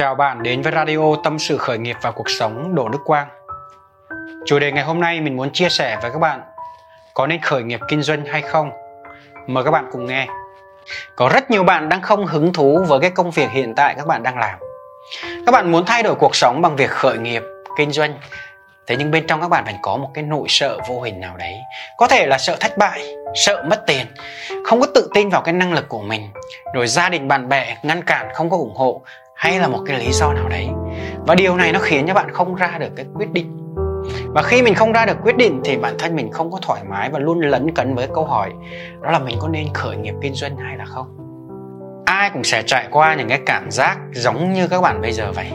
Chào bạn đến với radio Tâm sự khởi nghiệp và cuộc sống Đỗ Đức Quang. Chủ đề ngày hôm nay mình muốn chia sẻ với các bạn có nên khởi nghiệp kinh doanh hay không? Mời các bạn cùng nghe. Có rất nhiều bạn đang không hứng thú với cái công việc hiện tại các bạn đang làm. Các bạn muốn thay đổi cuộc sống bằng việc khởi nghiệp, kinh doanh. Thế nhưng bên trong các bạn vẫn có một cái nỗi sợ vô hình nào đấy. Có thể là sợ thất bại, sợ mất tiền, không có tự tin vào cái năng lực của mình. Rồi gia đình bạn bè ngăn cản không có ủng hộ hay là một cái lý do nào đấy? Và điều này nó khiến cho bạn không ra được cái quyết định. Và khi mình không ra được quyết định thì bản thân mình không có thoải mái và luôn lấn cấn với câu hỏi đó là mình có nên khởi nghiệp kinh doanh hay là không? Ai cũng sẽ trải qua những cái cảm giác giống như các bạn bây giờ vậy.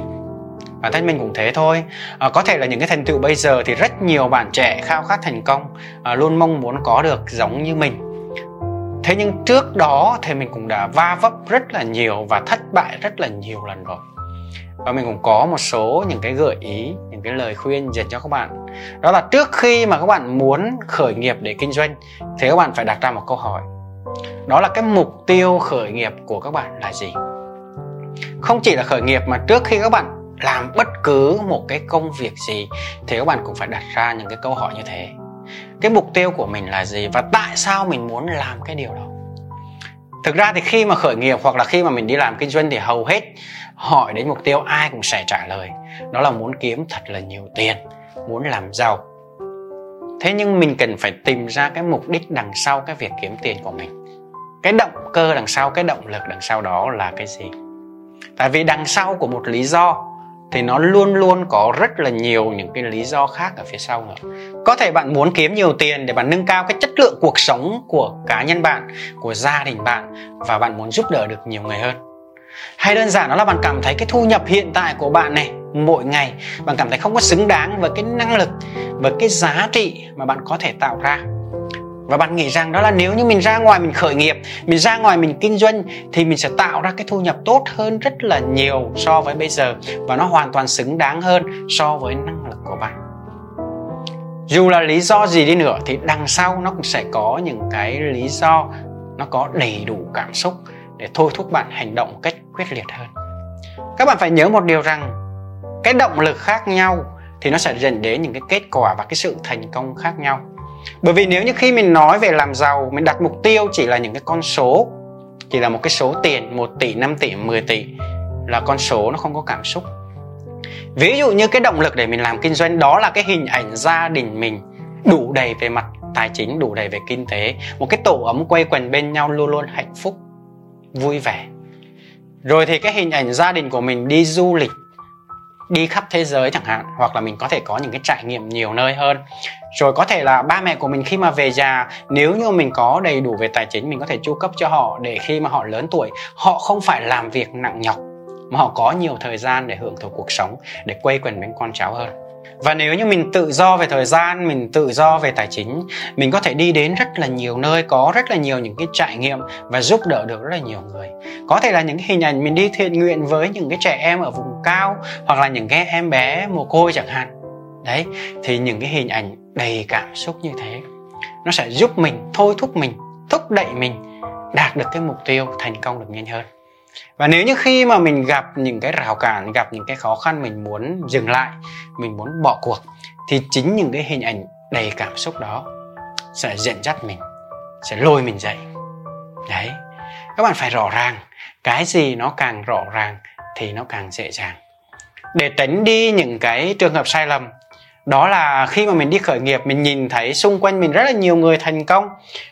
Bản thân mình cũng thế thôi. À, có thể là những cái thành tựu bây giờ thì rất nhiều bạn trẻ khao khát thành công à, luôn mong muốn có được giống như mình thế nhưng trước đó thì mình cũng đã va vấp rất là nhiều và thất bại rất là nhiều lần rồi. Và mình cũng có một số những cái gợi ý, những cái lời khuyên dành cho các bạn. Đó là trước khi mà các bạn muốn khởi nghiệp để kinh doanh, thì các bạn phải đặt ra một câu hỏi. Đó là cái mục tiêu khởi nghiệp của các bạn là gì? Không chỉ là khởi nghiệp mà trước khi các bạn làm bất cứ một cái công việc gì, thì các bạn cũng phải đặt ra những cái câu hỏi như thế cái mục tiêu của mình là gì và tại sao mình muốn làm cái điều đó? Thực ra thì khi mà khởi nghiệp hoặc là khi mà mình đi làm kinh doanh thì hầu hết hỏi đến mục tiêu ai cũng sẽ trả lời. Đó là muốn kiếm thật là nhiều tiền, muốn làm giàu. Thế nhưng mình cần phải tìm ra cái mục đích đằng sau cái việc kiếm tiền của mình. Cái động cơ đằng sau, cái động lực đằng sau đó là cái gì? Tại vì đằng sau của một lý do thì nó luôn luôn có rất là nhiều những cái lý do khác ở phía sau nữa. Có thể bạn muốn kiếm nhiều tiền để bạn nâng cao cái chất lượng cuộc sống của cá nhân bạn, của gia đình bạn và bạn muốn giúp đỡ được nhiều người hơn. Hay đơn giản đó là bạn cảm thấy cái thu nhập hiện tại của bạn này, mỗi ngày, bạn cảm thấy không có xứng đáng với cái năng lực, với cái giá trị mà bạn có thể tạo ra và bạn nghĩ rằng đó là nếu như mình ra ngoài mình khởi nghiệp, mình ra ngoài mình kinh doanh thì mình sẽ tạo ra cái thu nhập tốt hơn rất là nhiều so với bây giờ và nó hoàn toàn xứng đáng hơn so với năng lực của bạn. Dù là lý do gì đi nữa thì đằng sau nó cũng sẽ có những cái lý do nó có đầy đủ cảm xúc để thôi thúc bạn hành động một cách quyết liệt hơn. Các bạn phải nhớ một điều rằng cái động lực khác nhau thì nó sẽ dẫn đến những cái kết quả và cái sự thành công khác nhau bởi vì nếu như khi mình nói về làm giàu, mình đặt mục tiêu chỉ là những cái con số, chỉ là một cái số tiền 1 tỷ 5 tỷ 10 tỷ, là con số nó không có cảm xúc. Ví dụ như cái động lực để mình làm kinh doanh, đó là cái hình ảnh gia đình mình đủ đầy về mặt tài chính, đủ đầy về kinh tế. Một cái tổ ấm quay quần bên nhau luôn luôn hạnh phúc, vui vẻ. Rồi thì cái hình ảnh gia đình của mình đi du lịch đi khắp thế giới chẳng hạn, hoặc là mình có thể có những cái trải nghiệm nhiều nơi hơn. Rồi có thể là ba mẹ của mình khi mà về già, nếu như mình có đầy đủ về tài chính, mình có thể chu cấp cho họ để khi mà họ lớn tuổi, họ không phải làm việc nặng nhọc, mà họ có nhiều thời gian để hưởng thụ cuộc sống, để quây quần bên con cháu hơn và nếu như mình tự do về thời gian, mình tự do về tài chính, mình có thể đi đến rất là nhiều nơi, có rất là nhiều những cái trải nghiệm và giúp đỡ được rất là nhiều người. Có thể là những cái hình ảnh mình đi thiện nguyện với những cái trẻ em ở vùng cao, hoặc là những cái em bé, mồ côi chẳng hạn. Đấy, thì những cái hình ảnh đầy cảm xúc như thế, nó sẽ giúp mình, thôi thúc mình, thúc đẩy mình đạt được cái mục tiêu thành công được nhanh hơn và nếu như khi mà mình gặp những cái rào cản, gặp những cái khó khăn mình muốn dừng lại, mình muốn bỏ cuộc, thì chính những cái hình ảnh đầy cảm xúc đó sẽ dẫn dắt mình, sẽ lôi mình dậy. Đấy. Các bạn phải rõ ràng, cái gì nó càng rõ ràng thì nó càng dễ dàng. Để tránh đi những cái trường hợp sai lầm đó là khi mà mình đi khởi nghiệp mình nhìn thấy xung quanh mình rất là nhiều người thành công.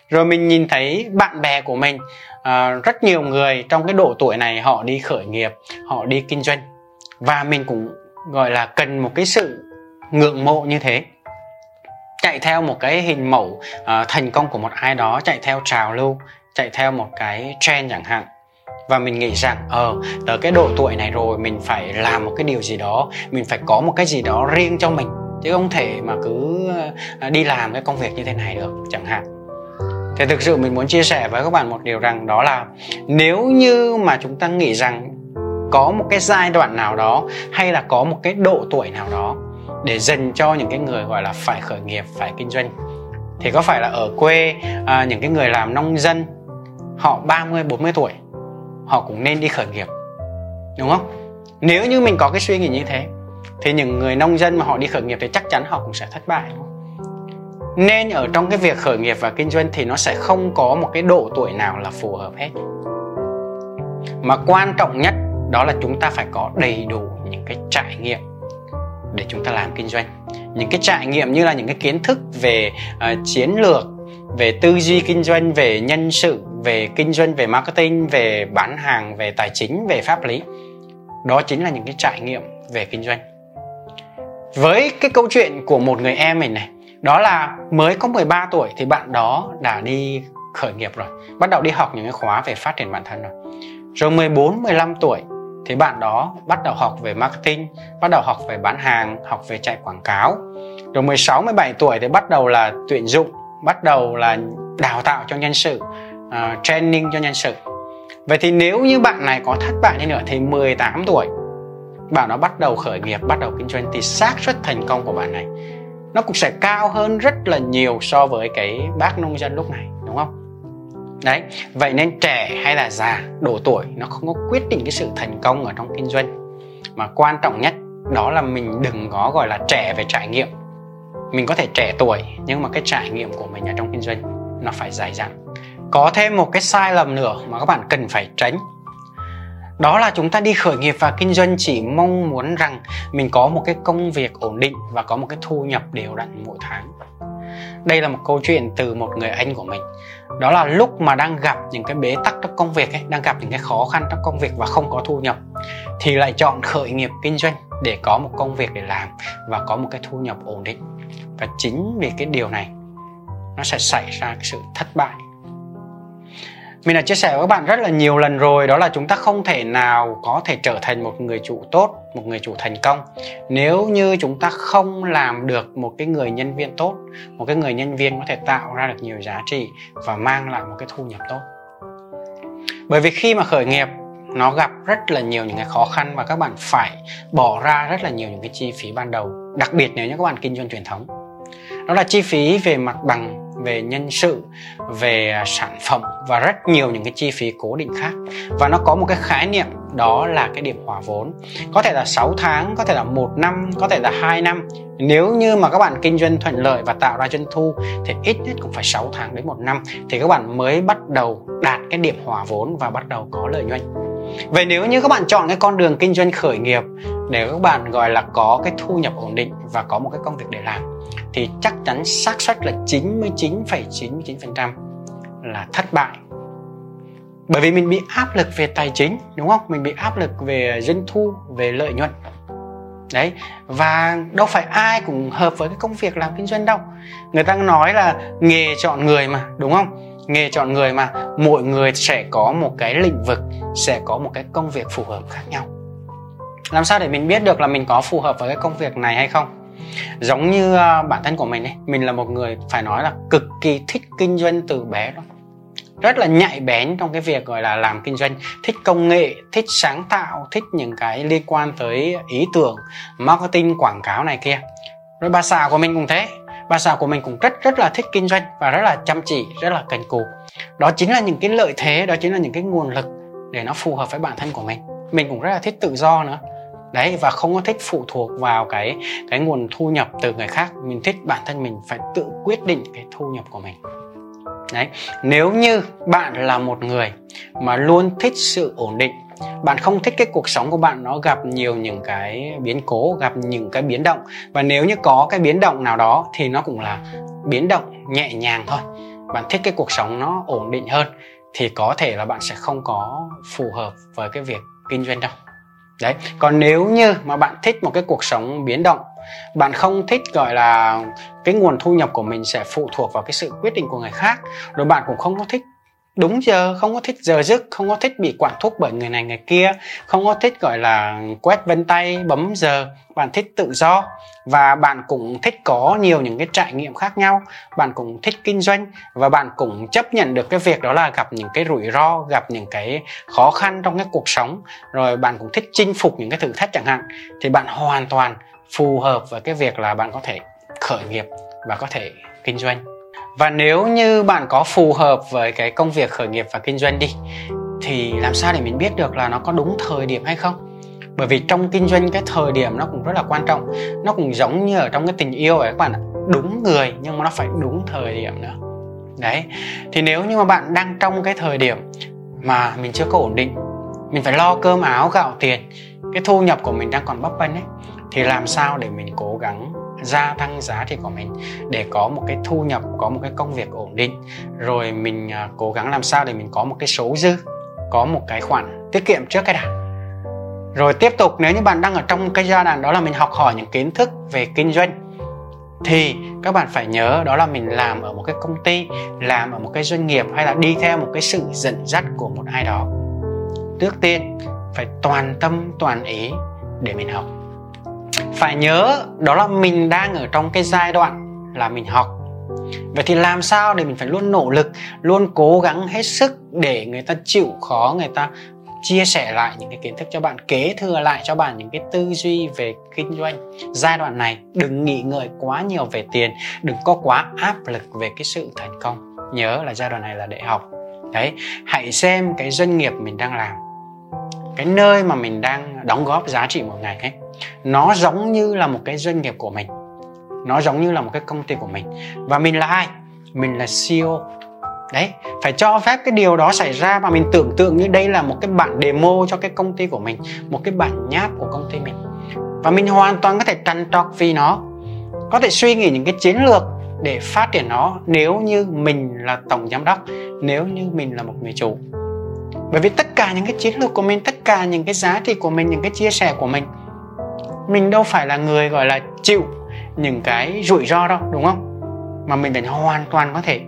Rồi mình nhìn thấy bạn bè của mình uh, rất nhiều người trong cái độ tuổi này họ đi khởi nghiệp họ đi kinh doanh. Và mình cũng gọi là cần một cái sự ngưỡng mộ như thế. Chạy theo một cái hình mẫu uh, thành công của một ai đó chạy theo trào lưu chạy theo một cái trend chẳng hạn. Và mình nghĩ rằng ờ tới cái độ tuổi này rồi mình phải làm một cái điều gì đó mình phải có một cái gì đó riêng cho mình chứ không thể mà cứ à, đi làm cái công việc như thế này được chẳng hạn. Thì thực sự mình muốn chia sẻ với các bạn một điều rằng đó là nếu như mà chúng ta nghĩ rằng có một cái giai đoạn nào đó hay là có một cái độ tuổi nào đó để dành cho những cái người gọi là phải khởi nghiệp phải kinh doanh thì có phải là ở quê à, những cái người làm nông dân họ 30 40 tuổi họ cũng nên đi khởi nghiệp đúng không? Nếu như mình có cái suy nghĩ như thế thì những người nông dân mà họ đi khởi nghiệp thì chắc chắn họ cũng sẽ thất bại đúng không? nên ở trong cái việc khởi nghiệp và kinh doanh thì nó sẽ không có một cái độ tuổi nào là phù hợp hết. Mà quan trọng nhất đó là chúng ta phải có đầy đủ những cái trải nghiệm để chúng ta làm kinh doanh. Những cái trải nghiệm như là những cái kiến thức về uh, chiến lược về tư duy kinh doanh về nhân sự về kinh doanh về marketing về bán hàng về tài chính về pháp lý. Đó chính là những cái trải nghiệm về kinh doanh với cái câu chuyện của một người em mình này đó là mới có 13 tuổi thì bạn đó đã đi khởi nghiệp rồi bắt đầu đi học những cái khóa về phát triển bản thân rồi. Rồi 14 15 tuổi thì bạn đó bắt đầu học về marketing bắt đầu học về bán hàng học về chạy quảng cáo. Rồi 16 17 tuổi thì bắt đầu là tuyển dụng bắt đầu là đào tạo cho nhân sự uh, training cho nhân sự. Vậy thì nếu như bạn này có thất bại đi nữa thì 18 tuổi bạn nó bắt đầu khởi nghiệp, bắt đầu kinh doanh thì xác suất thành công của bạn này, nó cũng sẽ cao hơn rất là nhiều so với cái bác nông dân lúc này, đúng không? Đấy, vậy nên trẻ hay là già, độ tuổi, nó không có quyết định cái sự thành công ở trong kinh doanh. Mà quan trọng nhất, đó là mình đừng có gọi là trẻ về trải nghiệm. Mình có thể trẻ tuổi, nhưng mà cái trải nghiệm của mình ở trong kinh doanh, nó phải dài dặn. Có thêm một cái sai lầm nữa mà các bạn cần phải tránh đó là chúng ta đi khởi nghiệp và kinh doanh chỉ mong muốn rằng mình có một cái công việc ổn định và có một cái thu nhập đều đặn mỗi tháng. Đây là một câu chuyện từ một người anh của mình. Đó là lúc mà đang gặp những cái bế tắc trong công việc ấy, đang gặp những cái khó khăn trong công việc và không có thu nhập thì lại chọn khởi nghiệp kinh doanh để có một công việc để làm và có một cái thu nhập ổn định. Và chính vì cái điều này nó sẽ xảy ra cái sự thất bại mình đã chia sẻ với các bạn rất là nhiều lần rồi, đó là chúng ta không thể nào có thể trở thành một người chủ tốt, một người chủ thành công, nếu như chúng ta không làm được một cái người nhân viên tốt, một cái người nhân viên có thể tạo ra được nhiều giá trị và mang lại một cái thu nhập tốt. Bởi vì khi mà khởi nghiệp, nó gặp rất là nhiều những cái khó khăn và các bạn phải bỏ ra rất là nhiều những cái chi phí ban đầu, đặc biệt nếu như các bạn kinh doanh truyền thống. Đó là chi phí về mặt bằng về nhân sự, về à, sản phẩm và rất nhiều những cái chi phí cố định khác. Và nó có một cái khái niệm đó là cái điểm hòa vốn. Có thể là 6 tháng, có thể là một năm, có thể là 2 năm. Nếu như mà các bạn kinh doanh thuận lợi và tạo ra doanh thu thì ít nhất cũng phải 6 tháng đến một năm. Thì các bạn mới bắt đầu đạt cái điểm hòa vốn và bắt đầu có lợi nhuận. Vậy nếu như các bạn chọn cái con đường kinh doanh khởi nghiệp để các bạn gọi là có cái thu nhập ổn định và có một cái công việc để làm thì chắc chắn xác suất là 99,99% là thất bại. Bởi vì mình bị áp lực về tài chính đúng không? Mình bị áp lực về doanh thu về lợi nhuận. Đấy và đâu phải ai cũng hợp với cái công việc làm kinh doanh đâu. Người ta nói là nghề chọn người mà đúng không? Nghề chọn người mà, mỗi người sẽ có một cái lĩnh vực, sẽ có một cái công việc phù hợp khác nhau. Làm sao để mình biết được là mình có phù hợp với cái công việc này hay không? Giống như à, bản thân của mình ấy, mình là một người phải nói là cực kỳ thích kinh doanh từ bé đó rất là nhạy bén trong cái việc gọi là làm kinh doanh, thích công nghệ, thích sáng tạo, thích những cái liên quan tới ý tưởng, marketing, quảng cáo này kia. Rồi bà xã của mình cũng thế bà xã của mình cũng rất rất là thích kinh doanh và rất là chăm chỉ, rất là cần cù. Đó chính là những cái lợi thế, đó chính là những cái nguồn lực để nó phù hợp với bản thân của mình. Mình cũng rất là thích tự do nữa. Đấy, và không có thích phụ thuộc vào cái cái nguồn thu nhập từ người khác. Mình thích bản thân mình phải tự quyết định cái thu nhập của mình đấy, nếu như bạn là một người mà luôn thích sự ổn định, bạn không thích cái cuộc sống của bạn nó gặp nhiều những cái biến cố, gặp những cái biến động, và nếu như có cái biến động nào đó thì nó cũng là biến động nhẹ nhàng thôi. Bạn thích cái cuộc sống nó ổn định hơn thì có thể là bạn sẽ không có phù hợp với cái việc kinh doanh đâu. Đấy, còn nếu như mà bạn thích một cái cuộc sống biến động bạn không thích, gọi là, cái nguồn thu nhập của mình sẽ phụ thuộc vào cái sự quyết định của người khác. Rồi bạn cũng không có thích đúng giờ, không có thích giờ giấc, không có thích bị quản thúc bởi người này người kia, không có thích, gọi là, quét vân tay, bấm giờ. Bạn thích tự do và bạn cũng thích có nhiều những cái trải nghiệm khác nhau. Bạn cũng thích kinh doanh và bạn cũng chấp nhận được cái việc đó là gặp những cái rủi ro, gặp những cái khó khăn trong cái cuộc sống. Rồi bạn cũng thích chinh phục những cái thử thách chẳng hạn. Thì bạn hoàn toàn phù hợp với cái việc là bạn có thể khởi nghiệp và có thể kinh doanh. Và nếu như bạn có phù hợp với cái công việc khởi nghiệp và kinh doanh đi, thì làm sao để mình biết được là nó có đúng thời điểm hay không? Bởi vì trong kinh doanh cái thời điểm nó cũng rất là quan trọng. Nó cũng giống như ở trong cái tình yêu ấy, các bạn ạ. Đúng người nhưng mà nó phải đúng thời điểm nữa. Đấy. Thì nếu như mà bạn đang trong cái thời điểm mà mình chưa có ổn định, mình phải lo cơm áo gạo tiền, cái thu nhập của mình đang còn bấp bênh ấy thì làm sao để mình cố gắng gia tăng giá trị của mình để có một cái thu nhập, có một cái công việc ổn định? Rồi mình à, cố gắng làm sao để mình có một cái số dư, có một cái khoản tiết kiệm trước cái đã rồi tiếp tục, nếu như bạn đang ở trong cái giai đoạn đó là mình học hỏi những kiến thức về kinh doanh, thì các bạn phải nhớ đó là mình làm ở một cái công ty, làm ở một cái doanh nghiệp hay là đi theo một cái sự dẫn dắt của một ai đó. Trước tiên, phải toàn tâm, toàn ý để mình học phải nhớ, đó là mình đang ở trong cái giai đoạn là mình học. Vậy thì làm sao để mình phải luôn nỗ lực, luôn cố gắng hết sức để người ta chịu khó, người ta chia sẻ lại những cái kiến thức cho bạn, kế thừa lại cho bạn những cái tư duy về kinh doanh giai đoạn này? Đừng nghĩ ngợi quá nhiều về tiền, đừng có quá áp lực về cái sự thành công. Nhớ là giai đoạn này là để học. Đấy, hãy xem cái doanh nghiệp mình đang làm, cái nơi mà mình đang đóng góp giá trị một ngày ấy nó giống như là một cái doanh nghiệp của mình. Nó giống như là một cái công ty của mình. Và mình là ai? Mình là CEO đấy, phải cho phép cái điều đó xảy ra và mình tưởng tượng như đây là một cái bản demo cho cái công ty của mình, một cái bản nháp của công ty mình. Và mình hoàn toàn có thể trăn trọc vì nó. Có thể suy nghĩ những cái chiến lược để phát triển nó nếu như mình là tổng giám đốc, nếu như mình là một người chủ. Bởi vì tất cả những cái chiến lược của mình, tất cả những cái giá trị của mình, những cái chia sẻ của mình mình đâu phải là người gọi là chịu những cái rủi ro đâu đúng không? Mà mình phải hoàn toàn có thể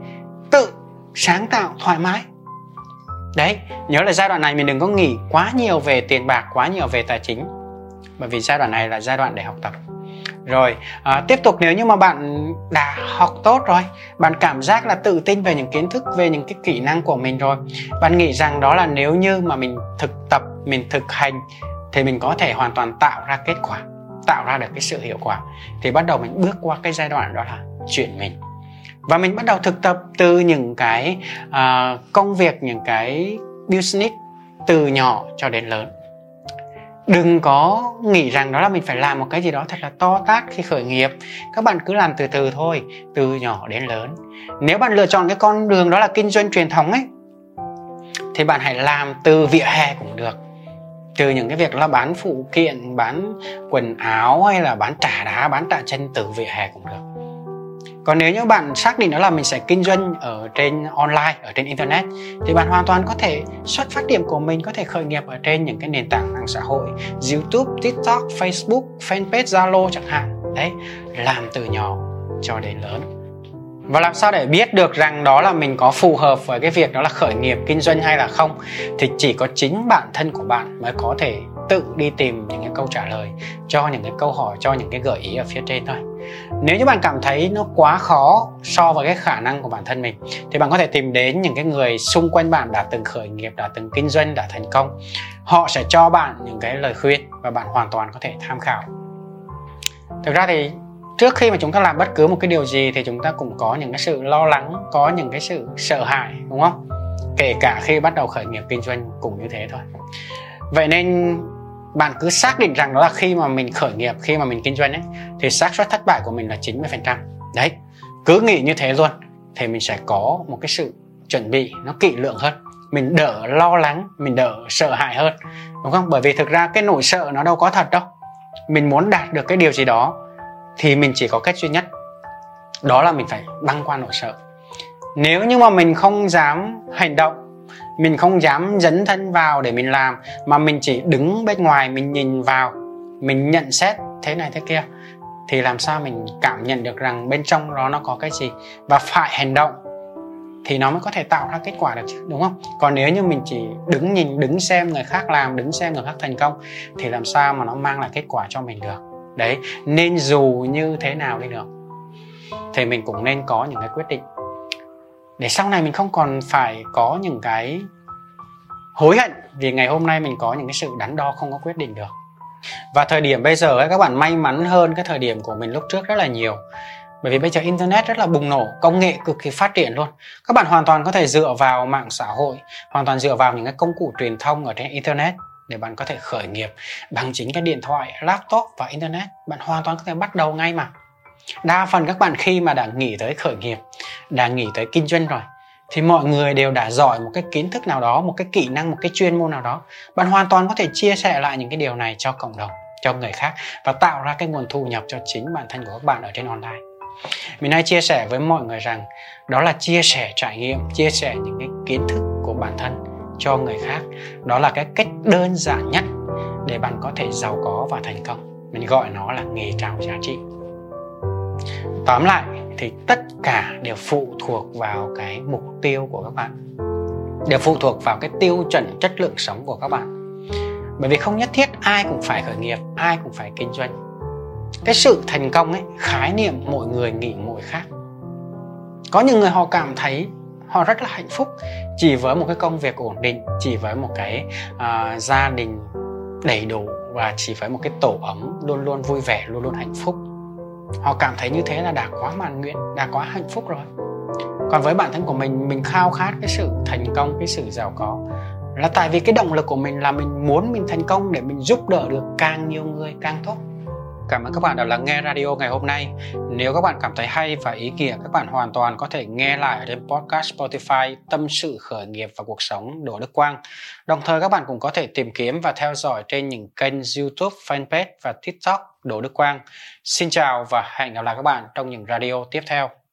tự sáng tạo thoải mái. Đấy nhớ là giai đoạn này mình đừng có nghĩ quá nhiều về tiền bạc quá nhiều về tài chính. Bởi vì giai đoạn này là giai đoạn để học tập. Rồi à, tiếp tục nếu như mà bạn đã học tốt rồi bạn cảm giác là tự tin về những kiến thức về những cái kỹ năng của mình rồi bạn nghĩ rằng đó là nếu như mà mình thực tập mình thực hành thì mình có thể hoàn toàn tạo ra kết quả tạo ra được cái sự hiệu quả. Thì bắt đầu mình bước qua cái giai đoạn đó là chuyển mình. Và mình bắt đầu thực tập từ những cái uh, công việc những cái business từ nhỏ cho đến lớn. Đừng có nghĩ rằng đó là mình phải làm một cái gì đó thật là to tát khi khởi nghiệp. Các bạn cứ làm từ từ thôi từ nhỏ đến lớn. Nếu bạn lựa chọn cái con đường đó là kinh doanh truyền thống ấy thì bạn hãy làm từ vỉa hè cũng được trừ những cái việc là bán phụ kiện, bán quần áo hay là bán trà đá, bán tạ chân từ vỉa hè cũng được. Còn nếu như bạn xác định đó là mình sẽ kinh doanh ở trên online, ở trên internet, thì bạn hoàn toàn có thể xuất phát điểm của mình, có thể khởi nghiệp ở trên những cái nền tảng mạng xã hội, youtube, tiktok, facebook, fanpage zalo chẳng hạn. Đấy, làm từ nhỏ cho đến lớn và làm sao để biết được rằng đó là mình có phù hợp với cái việc đó là khởi nghiệp, kinh doanh hay là không, thì chỉ có chính bản thân của bạn mới có thể tự đi tìm những cái câu trả lời, cho những cái câu hỏi, cho những cái gợi ý ở phía trên thôi. Nếu như bạn cảm thấy nó quá khó so với cái khả năng của bản thân mình, thì bạn có thể tìm đến những cái người xung quanh bạn đã từng khởi nghiệp, đã từng kinh doanh, đã thành công. Họ sẽ cho bạn những cái lời khuyên và bạn hoàn toàn có thể tham khảo. Thực ra thì trước khi mà chúng ta làm bất cứ một cái điều gì thì chúng ta cũng có những cái sự lo lắng, có những cái sự sợ hãi, đúng không? Kể cả khi bắt đầu khởi nghiệp kinh doanh cũng như thế thôi. Vậy nên bạn cứ xác định rằng đó là khi mà mình khởi nghiệp, khi mà mình kinh doanh ấy, thì xác suất thất bại của mình là 90% đấy, cứ nghĩ như thế luôn, thì mình sẽ có một cái sự chuẩn bị nó kỹ lưỡng hơn. Mình đỡ lo lắng, mình đỡ sợ hãi hơn, đúng không? Bởi vì thực ra cái nỗi sợ nó đâu có thật đâu. Mình muốn đạt được cái điều gì đó thì mình chỉ có cách duy nhất. Đó là mình phải băng qua nỗi sợ. Nếu như mà mình không dám hành động, mình không dám dấn thân vào để mình làm, mà mình chỉ đứng bên ngoài mình nhìn vào, mình nhận xét thế này thế kia, thì làm sao mình cảm nhận được rằng bên trong đó nó có cái gì? Và phải hành động thì nó mới có thể tạo ra kết quả được chứ, đúng không? Còn nếu như mình chỉ đứng nhìn, đứng xem người khác làm, đứng xem người khác thành công, thì làm sao mà nó mang lại kết quả cho mình được? Đấy nên dù như thế nào đi nữa thì mình cũng nên có những cái quyết định. Để sau này mình không còn phải có những cái hối hận vì ngày hôm nay mình có những cái sự đắn đo không có quyết định được. Và thời điểm bây giờ ấy, các bạn may mắn hơn cái thời điểm của mình lúc trước rất là nhiều. Bởi vì bây giờ internet rất là bùng nổ công nghệ cực kỳ phát triển luôn. Các bạn hoàn toàn có thể dựa vào mạng xã hội hoàn toàn dựa vào những cái công cụ truyền thông ở trên internet để bạn có thể khởi nghiệp bằng chính cái điện thoại, laptop và internet. Bạn hoàn toàn có thể bắt đầu ngay mà. Đa phần các bạn khi mà đã nghĩ tới khởi nghiệp, đã nghĩ tới kinh doanh rồi, thì mọi người đều đã giỏi một cái kiến thức nào đó, một cái kỹ năng, một cái chuyên môn nào đó. Bạn hoàn toàn có thể chia sẻ lại những cái điều này cho cộng đồng, cho người khác và tạo ra cái nguồn thu nhập cho chính bản thân của các bạn ở trên online. Mình hay chia sẻ với mọi người rằng đó là chia sẻ trải nghiệm, chia sẻ những cái kiến thức của bản thân cho người khác. Đó là cái cách đơn giản nhất để bạn có thể giàu có và thành công. Mình gọi nó là nghề trao giá trị. Tóm lại thì tất cả đều phụ thuộc vào cái mục tiêu của các bạn. Đều phụ thuộc vào cái tiêu chuẩn chất lượng sống của các bạn. Bởi vì không nhất thiết ai cũng phải khởi nghiệp, ai cũng phải kinh doanh. Cái sự thành công ấy, khái niệm mỗi người nghĩ mỗi khác. Có những người họ cảm thấy họ rất là hạnh phúc chỉ với một cái công việc ổn định chỉ với một cái uh, gia đình đầy đủ và chỉ với một cái tổ ấm luôn luôn vui vẻ luôn luôn hạnh phúc. Họ cảm thấy như thế là đã quá mãn nguyện đã quá hạnh phúc rồi. Còn với bản thân của mình mình khao khát cái sự thành công cái sự giàu có. Là tại vì cái động lực của mình là mình muốn mình thành công để mình giúp đỡ được càng nhiều người càng tốt. Cảm ơn các bạn đã lắng nghe radio ngày hôm nay. Nếu các bạn cảm thấy hay và ý nghĩa, các bạn hoàn toàn có thể nghe lại ở trên podcast Spotify Tâm sự khởi nghiệp và cuộc sống Đỗ Đức Quang. Đồng thời các bạn cũng có thể tìm kiếm và theo dõi trên những kênh YouTube, fanpage và TikTok Đỗ Đức Quang. Xin chào và hẹn gặp lại các bạn trong những radio tiếp theo.